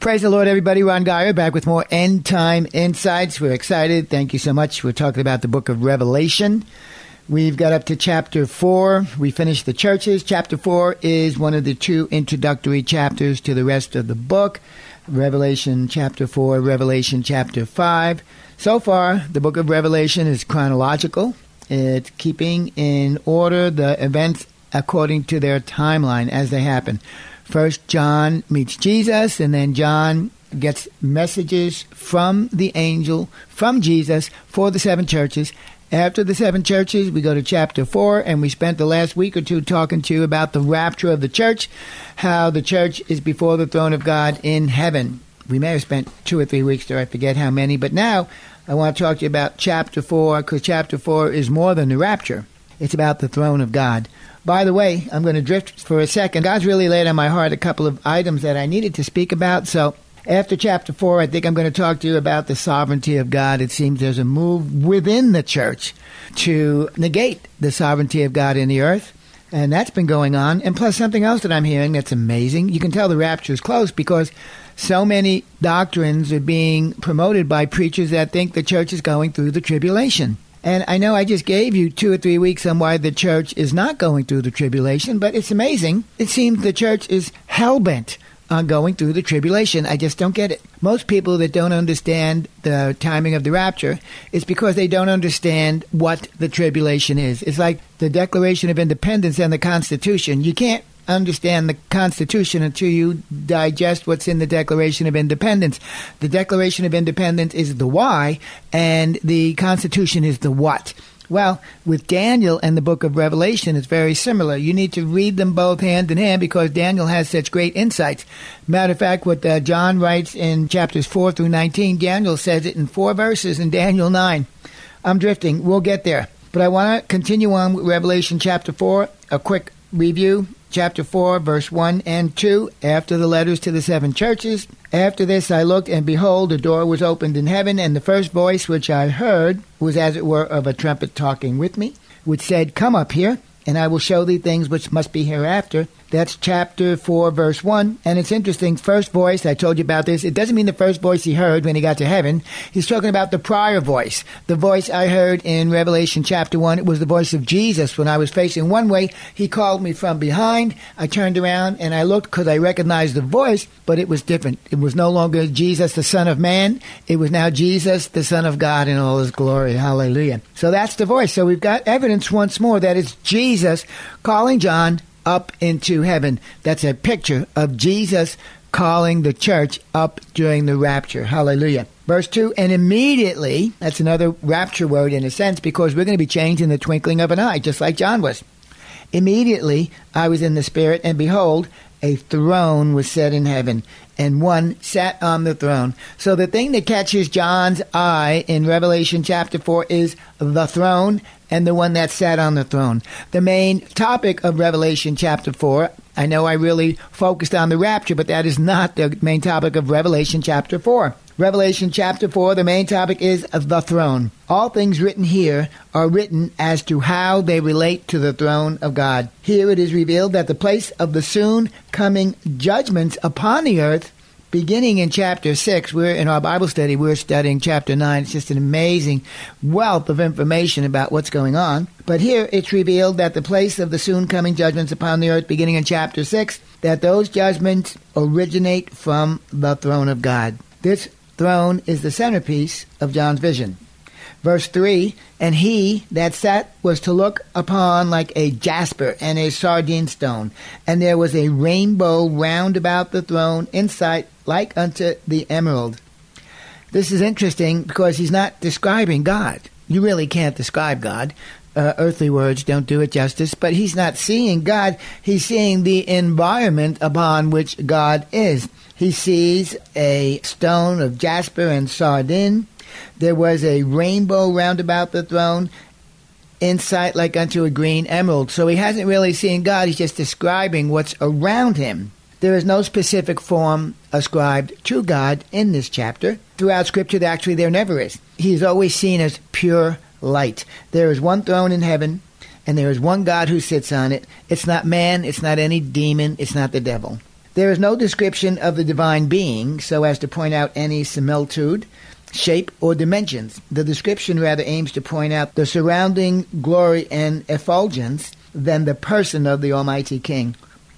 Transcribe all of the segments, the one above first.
Praise the Lord, everybody. Ron Geyer back with more end time insights. We're excited. Thank you so much. We're talking about the book of Revelation. We've got up to chapter four. We finished the churches. Chapter four is one of the two introductory chapters to the rest of the book. Revelation chapter four, Revelation chapter five. So far, the book of Revelation is chronological. It's keeping in order the events according to their timeline as they happen. First, John meets Jesus, and then John gets messages from the angel, from Jesus, for the seven churches. After the seven churches, we go to chapter four, and we spent the last week or two talking to you about the rapture of the church, how the church is before the throne of God in heaven. We may have spent two or three weeks there, I forget how many, but now I want to talk to you about chapter four, because chapter four is more than the rapture. It's about the throne of God. By the way, I'm going to drift for a second. God's really laid on my heart a couple of items that I needed to speak about. So after chapter 4, I think I'm going to talk to you about the sovereignty of God. It seems there's a move within the church to negate the sovereignty of God in the earth. And that's been going on. And plus, something else that I'm hearing that's amazing. You can tell the rapture is close because so many doctrines are being promoted by preachers that think the church is going through the tribulation. And I know I just gave you two or three weeks on why the church is not going through the tribulation, but it's amazing. It seems the church is hell bent on going through the tribulation. I just don't get it. Most people that don't understand the timing of the rapture is because they don't understand what the tribulation is. It's like the Declaration of Independence and the Constitution. You can't understand the Constitution until you digest what's in the Declaration of Independence. The Declaration of Independence is the why, and the Constitution is the what. Well, with Daniel and the book of Revelation, it's very similar. You need to read them both hand in hand because Daniel has such great insights. Matter of fact, what uh, John writes in chapters 4 through 19, Daniel says it in four verses in Daniel 9. I'm drifting. We'll get there. But I want to continue on with Revelation chapter 4, a quick review chapter 4, verse 1 and 2, after the letters to the seven churches. After this I looked, and behold, a door was opened in heaven, and the first voice which I heard was as it were of a trumpet talking with me, which said, Come up here, and I will show thee things which must be hereafter. That's chapter 4, verse 1. And it's interesting. First voice, I told you about this. It doesn't mean the first voice he heard when he got to heaven. He's talking about the prior voice. The voice I heard in Revelation chapter 1, it was the voice of Jesus. When I was facing one way, he called me from behind. I turned around and I looked because I recognized the voice, but it was different. It was no longer Jesus, the Son of Man. It was now Jesus, the Son of God in all his glory. Hallelujah. So that's the voice. So we've got evidence once more that it's Jesus calling John up into heaven. That's a picture of Jesus calling the church up during the rapture. Hallelujah. Verse 2 And immediately, that's another rapture word in a sense, because we're going to be changed in the twinkling of an eye, just like John was. Immediately I was in the Spirit, and behold, a throne was set in heaven, and one sat on the throne. So the thing that catches John's eye in Revelation chapter 4 is the throne and the one that sat on the throne. The main topic of Revelation chapter 4, I know I really focused on the rapture, but that is not the main topic of Revelation chapter 4. Revelation chapter 4, the main topic is the throne. All things written here are written as to how they relate to the throne of God. Here it is revealed that the place of the soon coming judgments upon the earth beginning in chapter 6, we're in our Bible study, we're studying chapter 9. It's just an amazing wealth of information about what's going on. But here it's revealed that the place of the soon coming judgments upon the earth, beginning in chapter 6, that those judgments originate from the throne of God. This throne is the centerpiece of John's vision. Verse 3 And he that sat was to look upon like a jasper and a sardine stone, and there was a rainbow round about the throne, in sight like unto the emerald. This is interesting because he's not describing God. You really can't describe God. Uh, earthly words don't do it justice, but he's not seeing God. He's seeing the environment upon which God is. He sees a stone of jasper and sardine. There was a rainbow round about the throne, in sight like unto a green emerald. So he hasn't really seen God, he's just describing what's around him. There is no specific form ascribed to God in this chapter. Throughout Scripture, actually, there never is. He is always seen as pure light. There is one throne in heaven, and there is one God who sits on it. It's not man, it's not any demon, it's not the devil. There is no description of the divine being so as to point out any similitude, shape, or dimensions. The description rather aims to point out the surrounding glory and effulgence than the person of the Almighty King.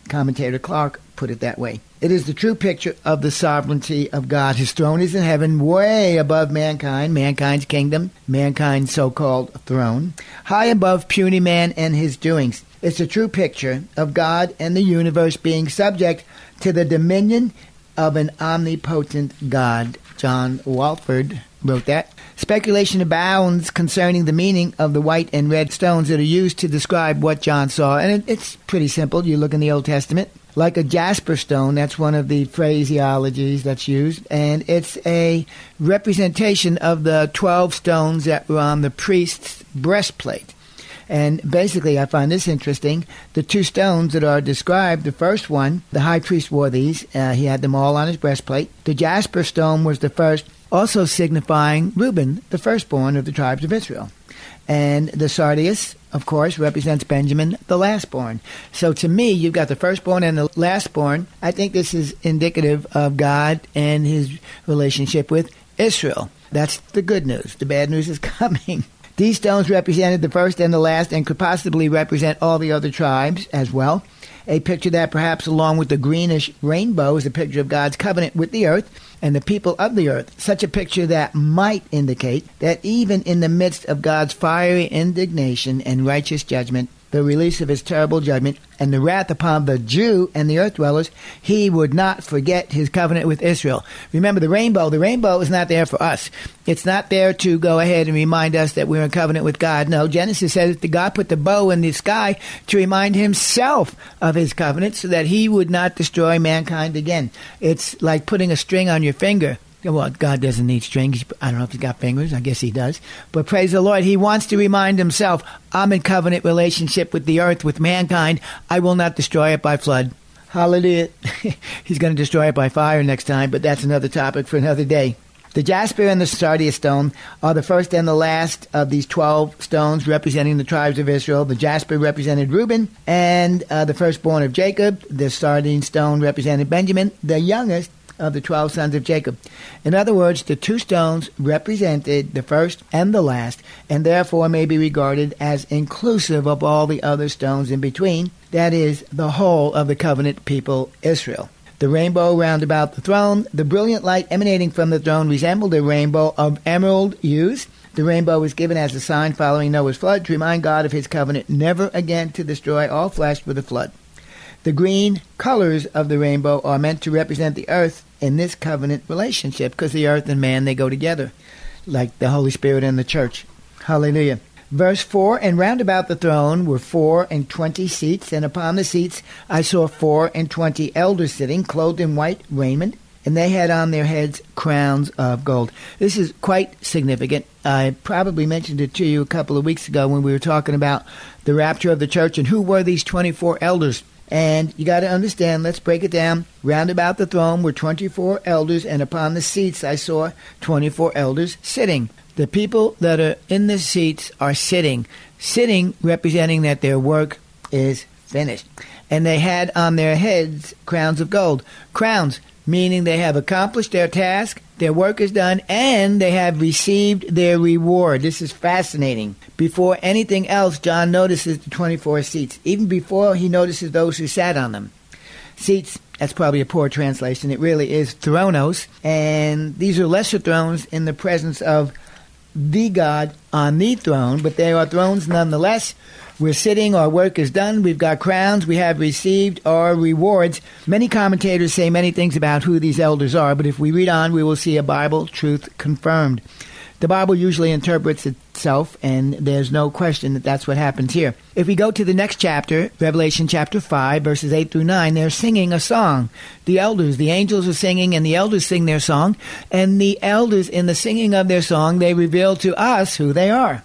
Commentator Clarke put it that way. It is the true picture of the sovereignty of God. His throne is in heaven, way above mankind, mankind's kingdom, mankind's so called throne, high above puny man and his doings. It's a true picture of God and the universe being subject to the dominion of an omnipotent God. John Walvoord wrote that. Speculation abounds concerning the meaning of the white and red stones that are used to describe what John saw, and it, it's pretty simple. You look in the Old Testament, like a jasper stone. That's one of the phraseologies that's used, and it's a representation of the twelve stones that were on the priest's breastplate. And basically, I find this interesting. The two stones that are described, the first one, the high priest wore these. Uh, he had them all on his breastplate. The jasper stone was the first, also signifying Reuben, the firstborn of the tribes of Israel. And the sardius, of course, represents Benjamin, the lastborn. So to me, you've got the firstborn and the lastborn. I think this is indicative of God and his relationship with Israel. That's the good news. The bad news is coming. These stones represented the first and the last and could possibly represent all the other tribes as well. A picture that perhaps along with the greenish rainbow is a picture of God's covenant with the earth and the people of the earth. Such a picture that might indicate that even in the midst of God's fiery indignation and righteous judgment, the release of his terrible judgment and the wrath upon the Jew and the earth dwellers, he would not forget his covenant with Israel. Remember the rainbow. The rainbow is not there for us. It's not there to go ahead and remind us that we're in covenant with God. No, Genesis says that God put the bow in the sky to remind himself of his covenant so that he would not destroy mankind again. It's like putting a string on your finger well, God doesn't need strings. I don't know if he's got fingers. I guess he does. But praise the Lord, he wants to remind himself, I'm in covenant relationship with the earth, with mankind. I will not destroy it by flood. Hallelujah. he's going to destroy it by fire next time, but that's another topic for another day. The jasper and the sardius stone are the first and the last of these 12 stones representing the tribes of Israel. The jasper represented Reuben and uh, the firstborn of Jacob. The sardine stone represented Benjamin, the youngest of the 12 sons of Jacob. In other words, the two stones represented the first and the last, and therefore may be regarded as inclusive of all the other stones in between, that is, the whole of the covenant people Israel. The rainbow round about the throne, the brilliant light emanating from the throne resembled a rainbow of emerald hues. The rainbow was given as a sign following Noah's flood to remind God of his covenant never again to destroy all flesh with a flood. The green colors of the rainbow are meant to represent the earth in this covenant relationship because the earth and man they go together like the Holy Spirit and the church. Hallelujah. Verse 4 And round about the throne were four and twenty seats, and upon the seats I saw four and twenty elders sitting, clothed in white raiment, and they had on their heads crowns of gold. This is quite significant. I probably mentioned it to you a couple of weeks ago when we were talking about the rapture of the church and who were these 24 elders. And you got to understand, let's break it down. Round about the throne were 24 elders, and upon the seats I saw 24 elders sitting. The people that are in the seats are sitting, sitting representing that their work is finished. And they had on their heads crowns of gold. Crowns, meaning they have accomplished their task, their work is done, and they have received their reward. This is fascinating. Before anything else, John notices the 24 seats, even before he notices those who sat on them. Seats, that's probably a poor translation. It really is thronos. And these are lesser thrones in the presence of the God on the throne, but they are thrones nonetheless. We're sitting, our work is done, we've got crowns, we have received our rewards. Many commentators say many things about who these elders are, but if we read on, we will see a Bible truth confirmed. The Bible usually interprets itself, and there's no question that that's what happens here. If we go to the next chapter, Revelation chapter 5, verses 8 through 9, they're singing a song. The elders, the angels are singing, and the elders sing their song. And the elders, in the singing of their song, they reveal to us who they are.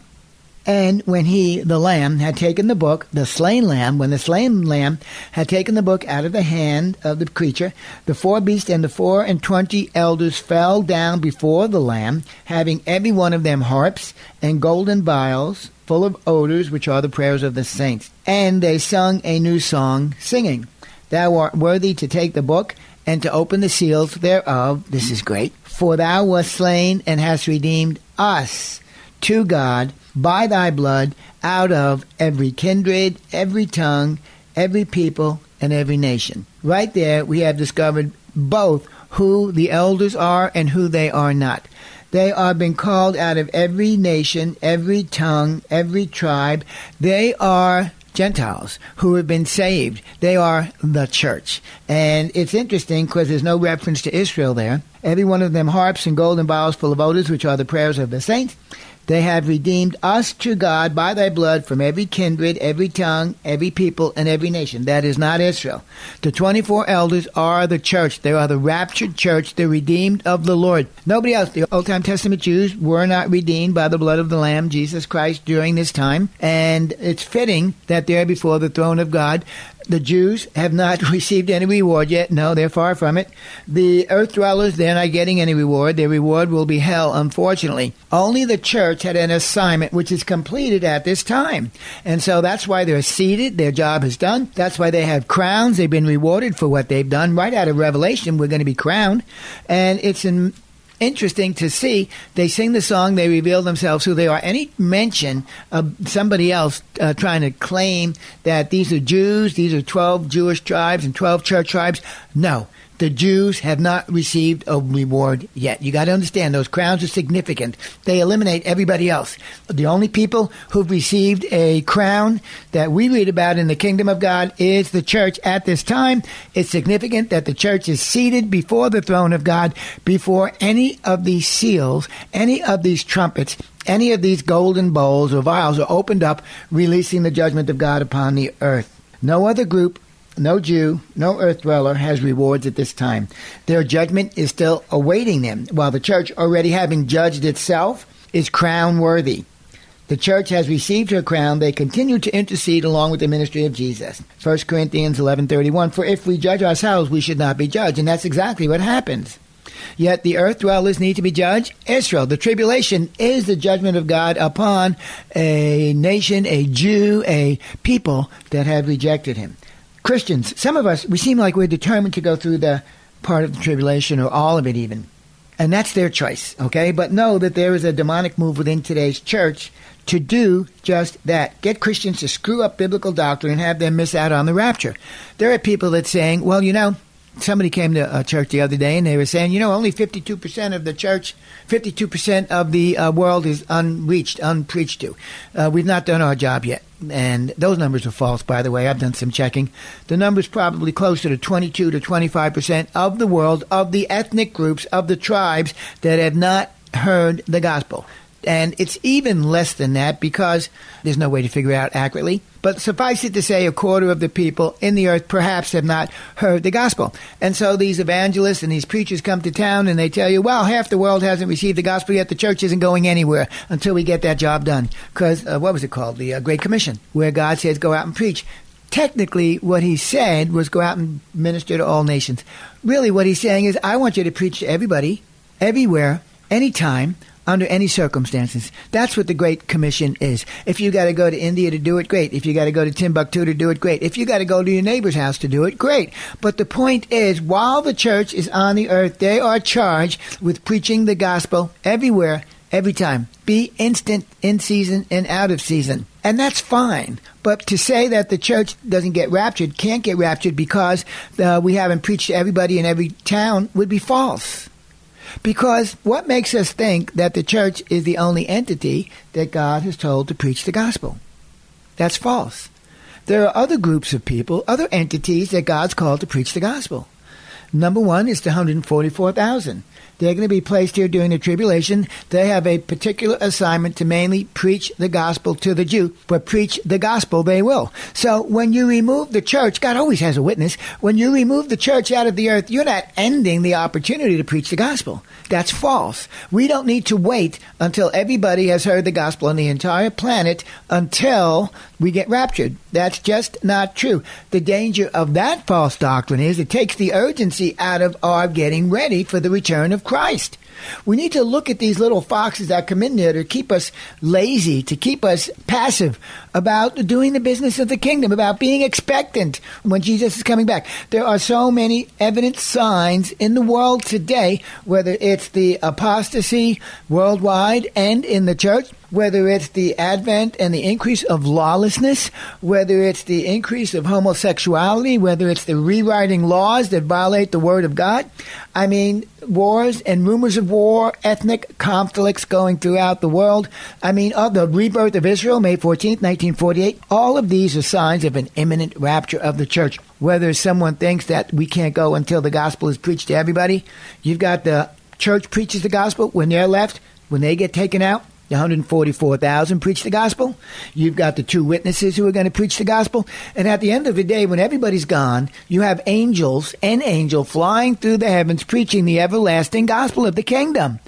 And when he, the Lamb, had taken the book, the slain Lamb, when the slain Lamb had taken the book out of the hand of the creature, the four beasts and the four and twenty elders fell down before the Lamb, having every one of them harps and golden vials full of odors, which are the prayers of the saints. And they sung a new song, singing, Thou art worthy to take the book and to open the seals thereof. This is great. For thou wast slain and hast redeemed us to God by thy blood out of every kindred, every tongue, every people, and every nation. Right there, we have discovered both who the elders are and who they are not. They are being called out of every nation, every tongue, every tribe. They are Gentiles who have been saved. They are the church. And it's interesting because there's no reference to Israel there. Every one of them harps and golden vials full of odors, which are the prayers of the saints. They have redeemed us to God by thy blood from every kindred, every tongue, every people, and every nation. That is not Israel. The 24 elders are the church. They are the raptured church, the redeemed of the Lord. Nobody else. The Old Time Testament Jews were not redeemed by the blood of the Lamb, Jesus Christ, during this time. And it's fitting that they're before the throne of God the Jews have not received any reward yet. No, they're far from it. The earth dwellers, they're not getting any reward. Their reward will be hell, unfortunately. Only the church had an assignment which is completed at this time. And so that's why they're seated. Their job is done. That's why they have crowns. They've been rewarded for what they've done. Right out of Revelation, we're going to be crowned. And it's in interesting to see. They sing the song, they reveal themselves who they are. Any mention of somebody else uh, trying to claim that these are Jews, these are 12 Jewish tribes and 12 church tribes? No the Jews have not received a reward yet. You got to understand those crowns are significant. They eliminate everybody else. The only people who've received a crown that we read about in the kingdom of God is the church at this time. It's significant that the church is seated before the throne of God before any of these seals, any of these trumpets, any of these golden bowls or vials are opened up, releasing the judgment of God upon the earth. No other group no Jew, no earth dweller has rewards at this time. Their judgment is still awaiting them, while the church, already having judged itself, is crown worthy. The church has received her crown. They continue to intercede along with the ministry of Jesus. 1 Corinthians 11:31 For if we judge ourselves, we should not be judged, and that's exactly what happens. Yet the earth dwellers need to be judged. Israel, the tribulation is the judgment of God upon a nation, a Jew, a people that have rejected him. Christians, some of us, we seem like we're determined to go through the part of the tribulation or all of it even. And that's their choice, okay? But know that there is a demonic move within today's church to do just that. Get Christians to screw up biblical doctrine and have them miss out on the rapture. There are people that saying, well, you know, somebody came to a church the other day and they were saying, you know, only 52% of the church, 52% of the uh, world is unreached, unpreached to. Uh, we've not done our job yet. And those numbers are false, by the way. I've done some checking. The number's probably closer to 22 to 25% of the world, of the ethnic groups, of the tribes that have not heard the gospel. And it's even less than that because there's no way to figure out accurately. But suffice it to say, a quarter of the people in the earth perhaps have not heard the gospel. And so these evangelists and these preachers come to town and they tell you, well, half the world hasn't received the gospel yet. The church isn't going anywhere until we get that job done. Because, uh, what was it called? The uh, Great Commission, where God says, go out and preach technically what he said was go out and minister to all nations. Really, what he's saying is, I want you to preach to everybody, everywhere, anytime, under any circumstances. That's what the Great Commission is. If you got to go to India to do it, great. If you got to go to Timbuktu to do it, great. If you got to go to your neighbor's house to do it, great. But the point is, while the church is on the earth, they are charged with preaching the gospel everywhere, every time. Be instant in season and out of season. And that's fine. But to say that the church doesn't get raptured, can't get raptured because uh, we haven't preached to everybody in every town would be false. Because what makes us think that the church is the only entity that God has told to preach the gospel? That's false. There are other groups of people, other entities that God's called to preach the gospel. Number one is the 144,000. They're going to be placed here during the tribulation. They have a particular assignment to mainly preach the gospel to the Jew, but preach the gospel they will. So when you remove the church, God always has a witness. When you remove the church out of the earth, you're not ending the opportunity to preach the gospel. That's false. We don't need to wait until everybody has heard the gospel on the entire planet until we get raptured. That's just not true. The danger of that false doctrine is it takes the urgency out of our getting ready for the return of Christ. We need to look at these little foxes that come in there to keep us lazy, to keep us passive about doing the business of the kingdom, about being expectant when Jesus is coming back. There are so many evident signs in the world today, whether it's the apostasy worldwide and in the church, whether it's the advent and the increase of lawlessness, whether it's the increase of homosexuality, whether it's the rewriting laws that violate the Word of God. I mean, wars and rumors of war, ethnic conflicts going throughout the world. I mean, of the rebirth of Israel, May 14th, 1948. All of these are signs of an imminent rapture of the church. Whether someone thinks that we can't go until the gospel is preached to everybody, you've got the church preaches the gospel when they're left, when they get taken out, the 144,000 preach the gospel. You've got the two witnesses who are going to preach the gospel. And at the end of the day, when everybody's gone, you have angels, an angel flying through the heavens preaching the everlasting gospel of the kingdom.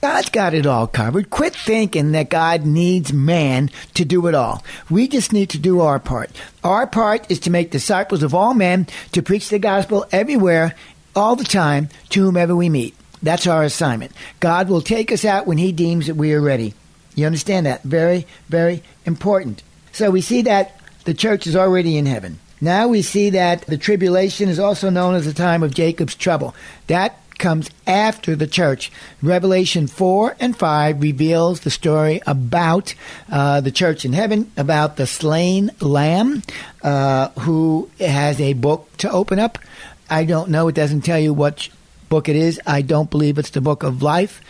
God's got it all covered. Quit thinking that God needs man to do it all. We just need to do our part. Our part is to make disciples of all men, to preach the gospel everywhere, all the time, to whomever we meet. That's our assignment. God will take us out when He deems that we are ready. You understand that? Very, very important. So we see that the church is already in heaven. Now we see that the tribulation is also known as the time of Jacob's trouble. That comes after the church. Revelation 4 and 5 reveals the story about uh, the church in heaven, about the slain lamb uh, who has a book to open up. I don't know. It doesn't tell you what book it is. I don't believe it's the book of life.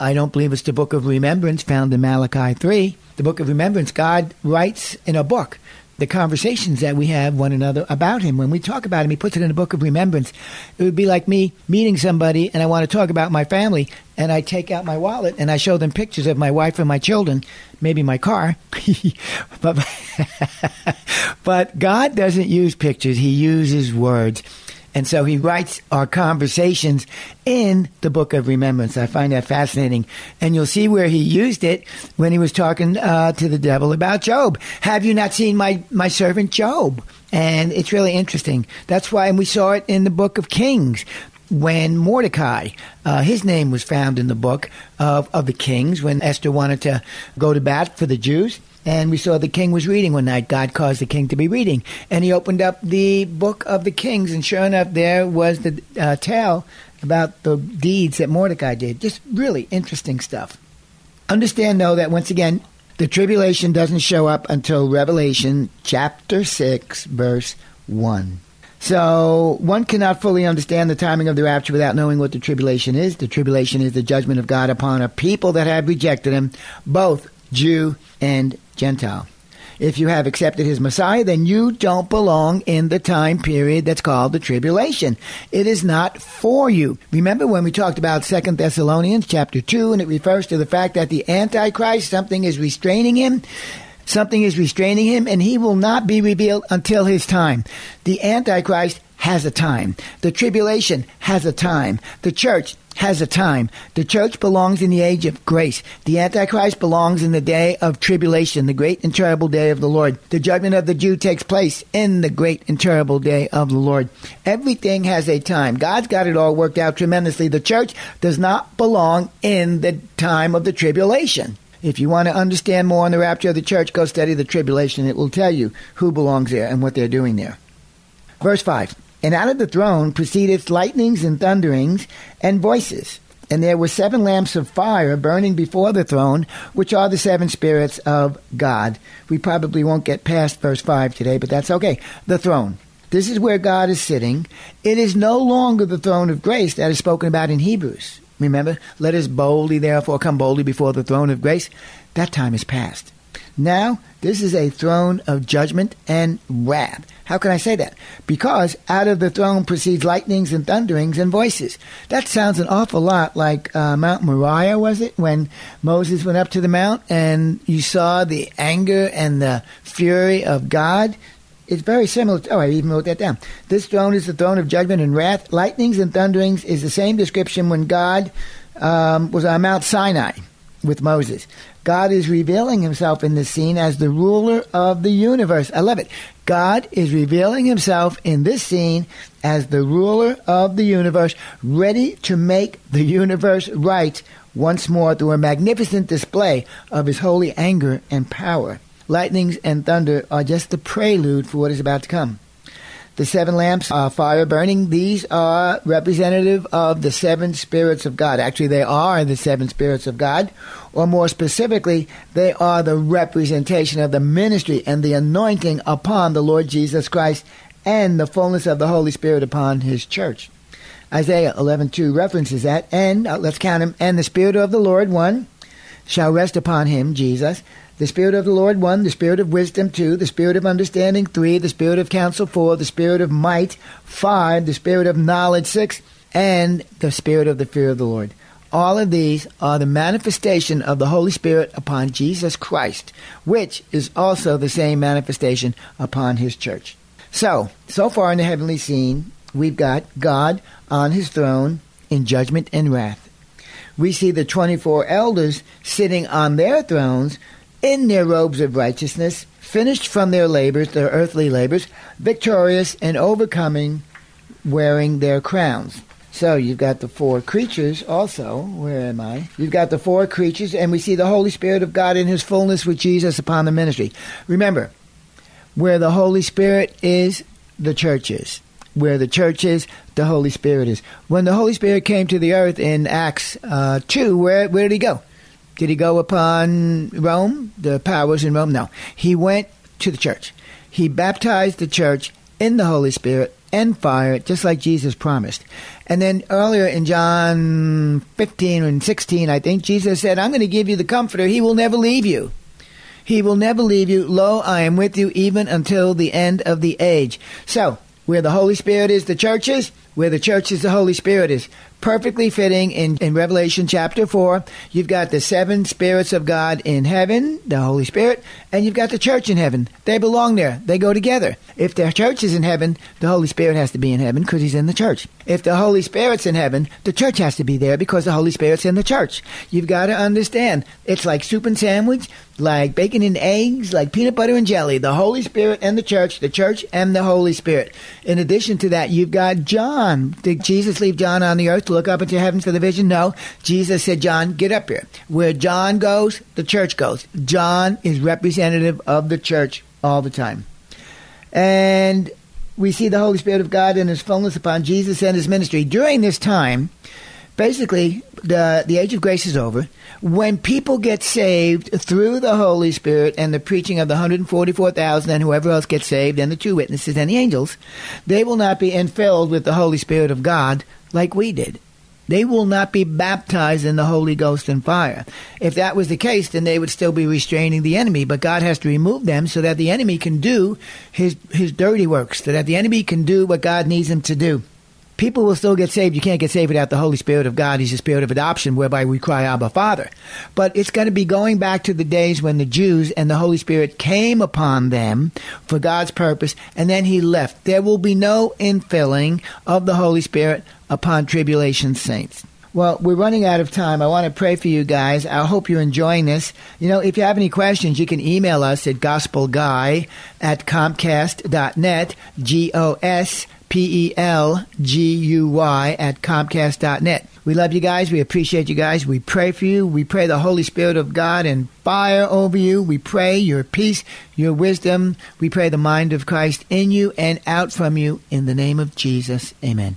I don't believe it's the book of remembrance found in Malachi 3. The book of remembrance, God writes in a book the conversations that we have one another about him. When we talk about him, he puts it in a book of remembrance. It would be like me meeting somebody and I want to talk about my family and I take out my wallet and I show them pictures of my wife and my children, maybe my car. but, but God doesn't use pictures, he uses words. And so he writes our conversations in the book of remembrance. I find that fascinating. And you'll see where he used it when he was talking uh, to the devil about Job. Have you not seen my, my servant Job? And it's really interesting. That's why we saw it in the book of Kings when Mordecai, uh, his name was found in the book of, of the kings when Esther wanted to go to bat for the Jews. And we saw the king was reading one night. God caused the king to be reading. And he opened up the book of the kings, and sure enough, there was the uh, tale about the deeds that Mordecai did. Just really interesting stuff. Understand, though, that once again, the tribulation doesn't show up until Revelation chapter 6, verse 1. So one cannot fully understand the timing of the rapture without knowing what the tribulation is. The tribulation is the judgment of God upon a people that have rejected him, both Jew and Gentile. If you have accepted his Messiah, then you don't belong in the time period that's called the tribulation. It is not for you. Remember when we talked about Second Thessalonians chapter 2 and it refers to the fact that the Antichrist, something is restraining him? Something is restraining him and he will not be revealed until his time. The Antichrist has a time. The tribulation has a time. The church has a time. The church belongs in the age of grace. The Antichrist belongs in the day of tribulation, the great and terrible day of the Lord. The judgment of the Jew takes place in the great and terrible day of the Lord. Everything has a time. God's got it all worked out tremendously. The church does not belong in the time of the tribulation. If you want to understand more on the rapture of the church, go study the tribulation. It will tell you who belongs there and what they're doing there. Verse 5 And out of the throne proceeded lightnings and thunderings and voices. And there were seven lamps of fire burning before the throne, which are the seven spirits of God. We probably won't get past verse 5 today, but that's okay. The throne. This is where God is sitting. It is no longer the throne of grace that is spoken about in Hebrews. Remember, let us boldly, therefore, come boldly before the throne of grace. That time is past. Now, this is a throne of judgment and wrath. How can I say that? Because out of the throne proceeds lightnings and thunderings and voices. That sounds an awful lot like uh, Mount Moriah, was it? When Moses went up to the mount and you saw the anger and the fury of God. It's very similar. To, oh, I even wrote that down. This throne is the throne of judgment and wrath. Lightnings and thunderings is the same description when God um, was on Mount Sinai with Moses. God is revealing himself in this scene as the ruler of the universe. I love it. God is revealing himself in this scene as the ruler of the universe, ready to make the universe right once more through a magnificent display of his holy anger and power. Lightnings and thunder are just the prelude for what is about to come. The seven lamps are fire burning. These are representative of the seven spirits of God. Actually, they are the seven spirits of God, or more specifically, they are the representation of the ministry and the anointing upon the Lord Jesus Christ and the fullness of the Holy Spirit upon his church. Isaiah 11:2 references that, and uh, let's count them. And the Spirit of the Lord, one, shall rest upon him, Jesus, the Spirit of the Lord, one. The Spirit of wisdom, two. The Spirit of understanding, three. The Spirit of counsel, four. The Spirit of might, five. The Spirit of knowledge, six. And the Spirit of the fear of the Lord. All of these are the manifestation of the Holy Spirit upon Jesus Christ, which is also the same manifestation upon His church. So, so far in the heavenly scene, we've got God on His throne in judgment and wrath. We see the 24 elders sitting on their thrones in their robes of righteousness, finished from their labors, their earthly labors, victorious and overcoming, wearing their crowns. So you've got the four creatures also. Where am I? You've got the four creatures, and we see the Holy Spirit of God in his fullness with Jesus upon the ministry. Remember, where the Holy Spirit is, the church is. Where the church is, the Holy Spirit is. When the Holy Spirit came to the earth in Acts uh, 2, where, where did he go? Did he go upon Rome, the powers in Rome? No. He went to the church. He baptized the church in the Holy Spirit and fire, just like Jesus promised. And then earlier in John 15 and 16, I think, Jesus said, I'm going to give you the Comforter. He will never leave you. He will never leave you. Lo, I am with you even until the end of the age. So, where the Holy Spirit is, the church is. Where the church is, the Holy Spirit is perfectly fitting in, in Revelation chapter 4. You've got the seven spirits of God in heaven, the Holy Spirit, and you've got the church in heaven. They belong there. They go together. If the church is in heaven, the Holy Spirit has to be in heaven because he's in the church. If the Holy Spirit's in heaven, the church has to be there because the Holy Spirit's in the church. You've got to understand. It's like soup and sandwich, like bacon and eggs, like peanut butter and jelly. The Holy Spirit and the church, the church and the Holy Spirit. In addition to that, you've got John. Did Jesus leave John on the earth to look up into heaven for the vision? No. Jesus said, John, get up here. Where John goes, the church goes. John is representative of the church all the time. And we see the Holy Spirit of God in his fullness upon Jesus and his ministry. During this time, basically, the, the age of grace is over. When people get saved through the Holy Spirit and the preaching of the 144,000 and whoever else gets saved and the two witnesses and the angels, they will not be infilled with the Holy Spirit of God like we did. They will not be baptized in the Holy Ghost and fire. If that was the case, then they would still be restraining the enemy, but God has to remove them so that the enemy can do his, his dirty works, so that the enemy can do what God needs him to do people will still get saved. You can't get saved without the Holy Spirit of God. He's the Spirit of adoption, whereby we cry, Abba, Father. But it's going to be going back to the days when the Jews and the Holy Spirit came upon them for God's purpose, and then He left. There will be no infilling of the Holy Spirit upon tribulation saints. Well, we're running out of time. I want to pray for you guys. I hope you're enjoying this. You know, if you have any questions, you can email us at gospelguy at comcast.net, G O S P E L G U Y at Comcast.net. We love you guys. We appreciate you guys. We pray for you. We pray the Holy Spirit of God and fire over you. We pray your peace, your wisdom. We pray the mind of Christ in you and out from you in the name of Jesus. Amen.